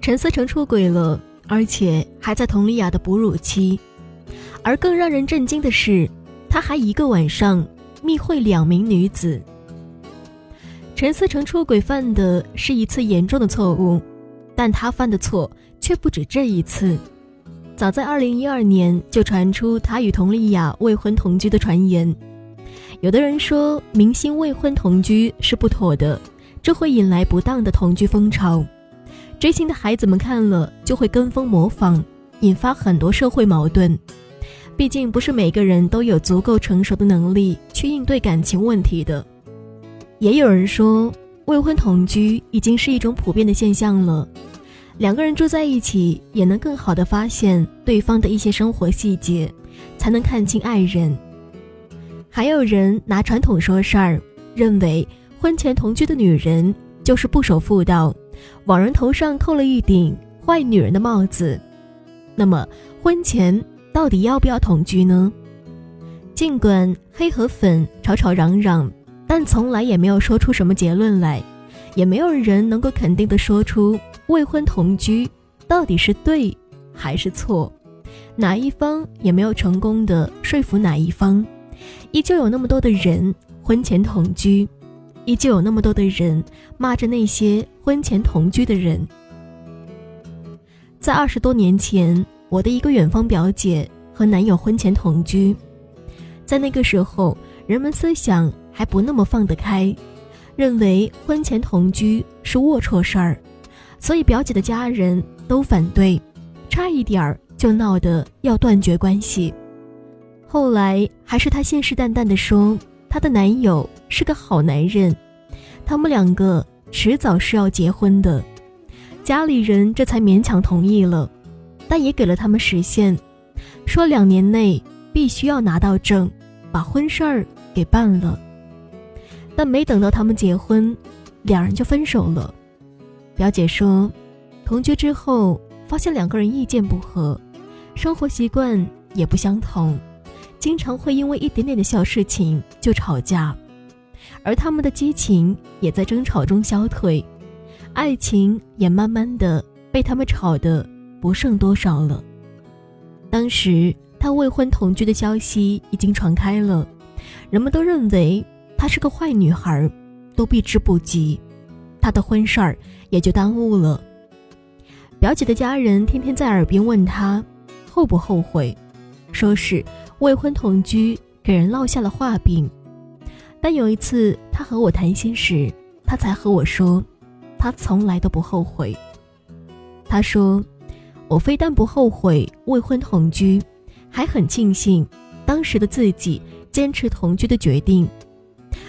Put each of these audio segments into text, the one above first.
陈思成出轨了，而且还在佟丽娅的哺乳期。而更让人震惊的是，他还一个晚上密会两名女子。陈思成出轨犯的是一次严重的错误，但他犯的错却不止这一次。早在2012年就传出他与佟丽娅未婚同居的传言。有的人说，明星未婚同居是不妥的，这会引来不当的同居风潮。追星的孩子们看了就会跟风模仿，引发很多社会矛盾。毕竟不是每个人都有足够成熟的能力去应对感情问题的。也有人说，未婚同居已经是一种普遍的现象了。两个人住在一起，也能更好的发现对方的一些生活细节，才能看清爱人。还有人拿传统说事儿，认为婚前同居的女人就是不守妇道，往人头上扣了一顶坏女人的帽子。那么，婚前到底要不要同居呢？尽管黑和粉吵吵嚷嚷，但从来也没有说出什么结论来，也没有人能够肯定的说出。未婚同居到底是对还是错？哪一方也没有成功的说服哪一方，依旧有那么多的人婚前同居，依旧有那么多的人骂着那些婚前同居的人。在二十多年前，我的一个远方表姐和男友婚前同居，在那个时候，人们思想还不那么放得开，认为婚前同居是龌龊事儿。所以表姐的家人都反对，差一点儿就闹得要断绝关系。后来还是她信誓旦旦地说，她的男友是个好男人，他们两个迟早是要结婚的。家里人这才勉强同意了，但也给了他们时限，说两年内必须要拿到证，把婚事儿给办了。但没等到他们结婚，两人就分手了。表姐说，同居之后发现两个人意见不合，生活习惯也不相同，经常会因为一点点的小事情就吵架，而他们的激情也在争吵中消退，爱情也慢慢的被他们吵得不剩多少了。当时他未婚同居的消息已经传开了，人们都认为她是个坏女孩，都避之不及。他的婚事儿也就耽误了。表姐的家人天天在耳边问他后不后悔，说是未婚同居给人落下了画饼。但有一次他和我谈心时，他才和我说，他从来都不后悔。他说：“我非但不后悔未婚同居，还很庆幸当时的自己坚持同居的决定。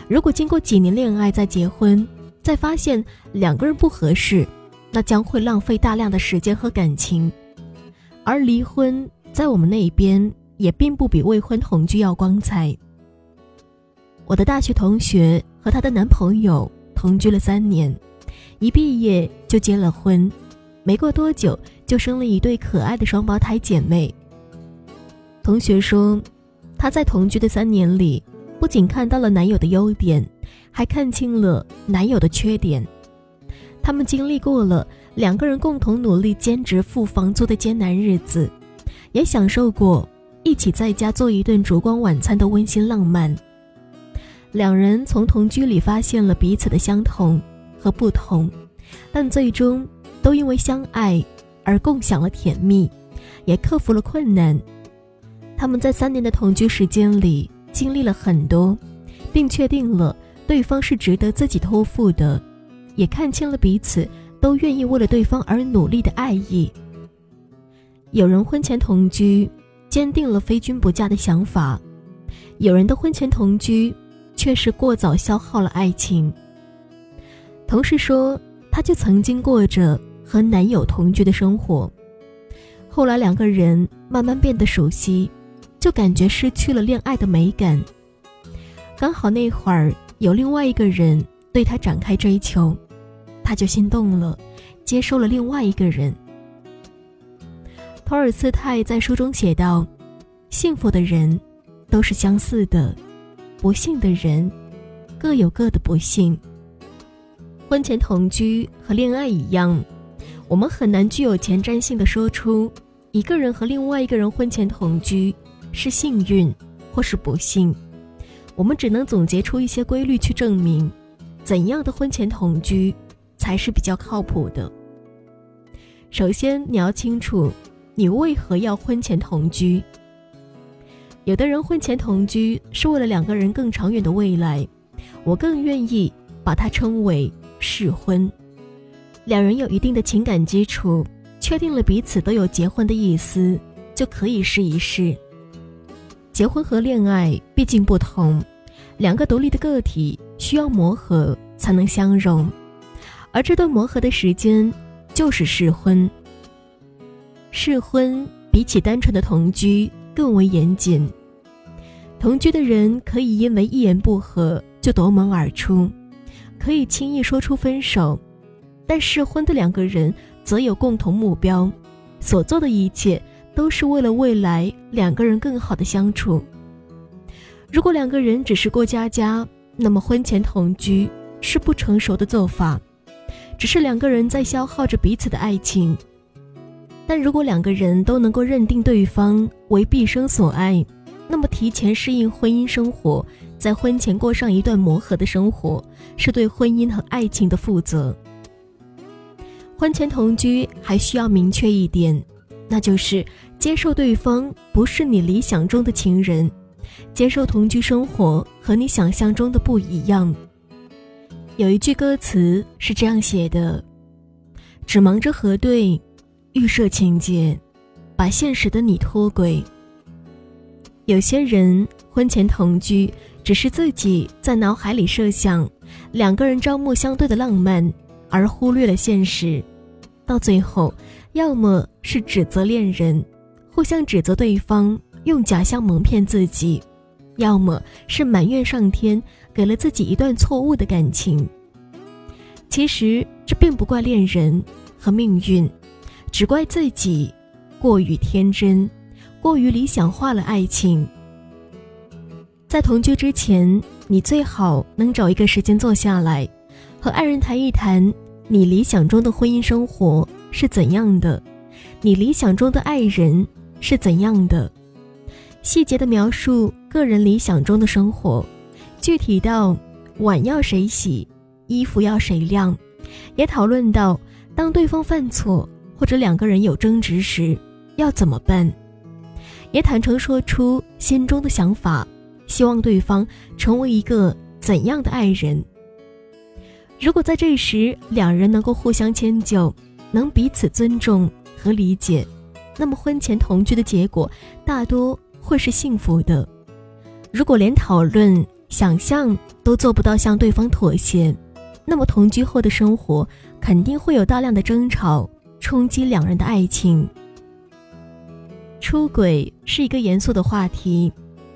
如果经过几年恋爱再结婚。”再发现两个人不合适，那将会浪费大量的时间和感情。而离婚在我们那一边也并不比未婚同居要光彩。我的大学同学和她的男朋友同居了三年，一毕业就结了婚，没过多久就生了一对可爱的双胞胎姐妹。同学说，她在同居的三年里，不仅看到了男友的优点。还看清了男友的缺点，他们经历过了两个人共同努力兼职付房租的艰难日子，也享受过一起在家做一顿烛光晚餐的温馨浪漫。两人从同居里发现了彼此的相同和不同，但最终都因为相爱而共享了甜蜜，也克服了困难。他们在三年的同居时间里经历了很多，并确定了。对方是值得自己托付的，也看清了彼此都愿意为了对方而努力的爱意。有人婚前同居，坚定了非君不嫁的想法；有人的婚前同居，却是过早消耗了爱情。同事说，她就曾经过着和男友同居的生活，后来两个人慢慢变得熟悉，就感觉失去了恋爱的美感。刚好那会儿。有另外一个人对他展开追求，他就心动了，接受了另外一个人。托尔斯泰在书中写道：“幸福的人都是相似的，不幸的人各有各的不幸。”婚前同居和恋爱一样，我们很难具有前瞻性的说出，一个人和另外一个人婚前同居是幸运或是不幸。我们只能总结出一些规律去证明，怎样的婚前同居才是比较靠谱的。首先，你要清楚你为何要婚前同居。有的人婚前同居是为了两个人更长远的未来，我更愿意把它称为试婚。两人有一定的情感基础，确定了彼此都有结婚的意思，就可以试一试。结婚和恋爱毕竟不同，两个独立的个体需要磨合才能相融，而这段磨合的时间就是试婚。试婚比起单纯的同居。更为严谨。同居的人可以因为一言不合就夺门而出，可以轻易说出分手；但试婚的两个人则有共同目标，所做的一切都是为了未来两个人更好的相处。如果两个人只是过家家，那么婚前同居是不成熟的做法，只是两个人在消耗着彼此的爱情。但如果两个人都能够认定对方为毕生所爱，那么提前适应婚姻生活，在婚前过上一段磨合的生活，是对婚姻和爱情的负责。婚前同居还需要明确一点，那就是接受对方不是你理想中的情人，接受同居生活和你想象中的不一样。有一句歌词是这样写的：“只忙着核对。”预设情节，把现实的你脱轨。有些人婚前同居，只是自己在脑海里设想两个人朝暮相对的浪漫，而忽略了现实。到最后，要么是指责恋人，互相指责对方用假象蒙骗自己；要么是埋怨上天给了自己一段错误的感情。其实这并不怪恋人和命运。只怪自己过于天真，过于理想化了爱情。在同居之前，你最好能找一个时间坐下来，和爱人谈一谈你理想中的婚姻生活是怎样的，你理想中的爱人是怎样的，细节的描述个人理想中的生活，具体到碗要谁洗，衣服要谁晾，也讨论到当对方犯错。或者两个人有争执时，要怎么办？也坦诚说出心中的想法，希望对方成为一个怎样的爱人。如果在这时两人能够互相迁就，能彼此尊重和理解，那么婚前同居的结果大多会是幸福的。如果连讨论、想象都做不到向对方妥协，那么同居后的生活肯定会有大量的争吵。冲击两人的爱情。出轨是一个严肃的话题，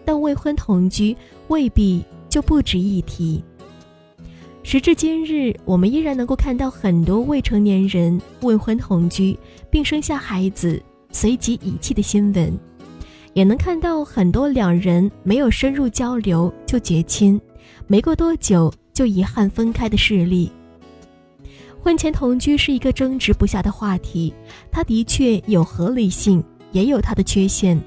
但未婚同居未必就不值一提。时至今日，我们依然能够看到很多未成年人未婚同居并生下孩子随即遗弃的新闻，也能看到很多两人没有深入交流就结亲，没过多久就遗憾分开的事例。婚前同居是一个争执不下的话题，它的确有合理性，也有它的缺陷。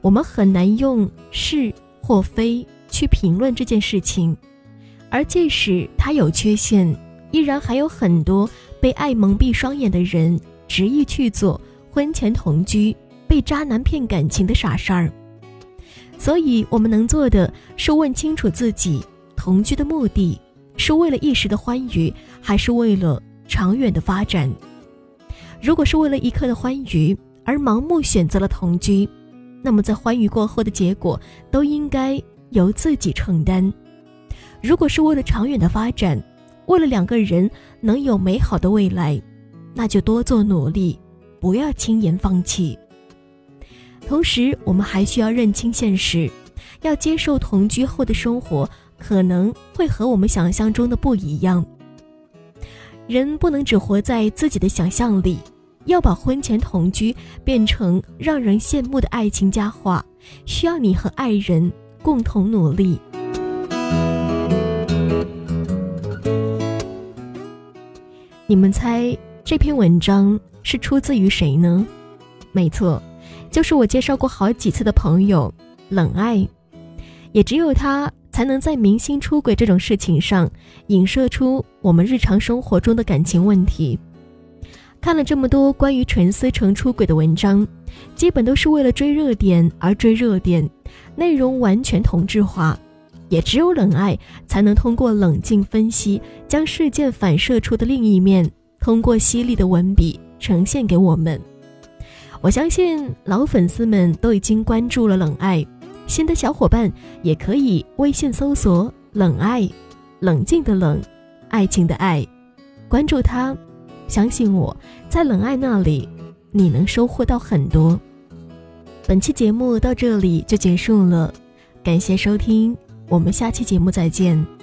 我们很难用是或非去评论这件事情，而即使它有缺陷，依然还有很多被爱蒙蔽双眼的人执意去做婚前同居、被渣男骗感情的傻事儿。所以，我们能做的是问清楚自己同居的目的，是为了一时的欢愉，还是为了？长远的发展，如果是为了一刻的欢愉而盲目选择了同居，那么在欢愉过后的结果都应该由自己承担。如果是为了长远的发展，为了两个人能有美好的未来，那就多做努力，不要轻言放弃。同时，我们还需要认清现实，要接受同居后的生活可能会和我们想象中的不一样。人不能只活在自己的想象里，要把婚前同居变成让人羡慕的爱情佳话，需要你和爱人共同努力。你们猜这篇文章是出自于谁呢？没错，就是我介绍过好几次的朋友冷爱，也只有他才能在明星出轨这种事情上影射出我们日常生活中的感情问题。看了这么多关于陈思诚出轨的文章，基本都是为了追热点而追热点，内容完全同质化。也只有冷爱才能通过冷静分析，将事件反射出的另一面，通过犀利的文笔呈现给我们。我相信老粉丝们都已经关注了冷爱，新的小伙伴也可以微信搜索“冷爱”，冷静的冷，爱情的爱，关注他。相信我，在冷爱那里，你能收获到很多。本期节目到这里就结束了，感谢收听，我们下期节目再见。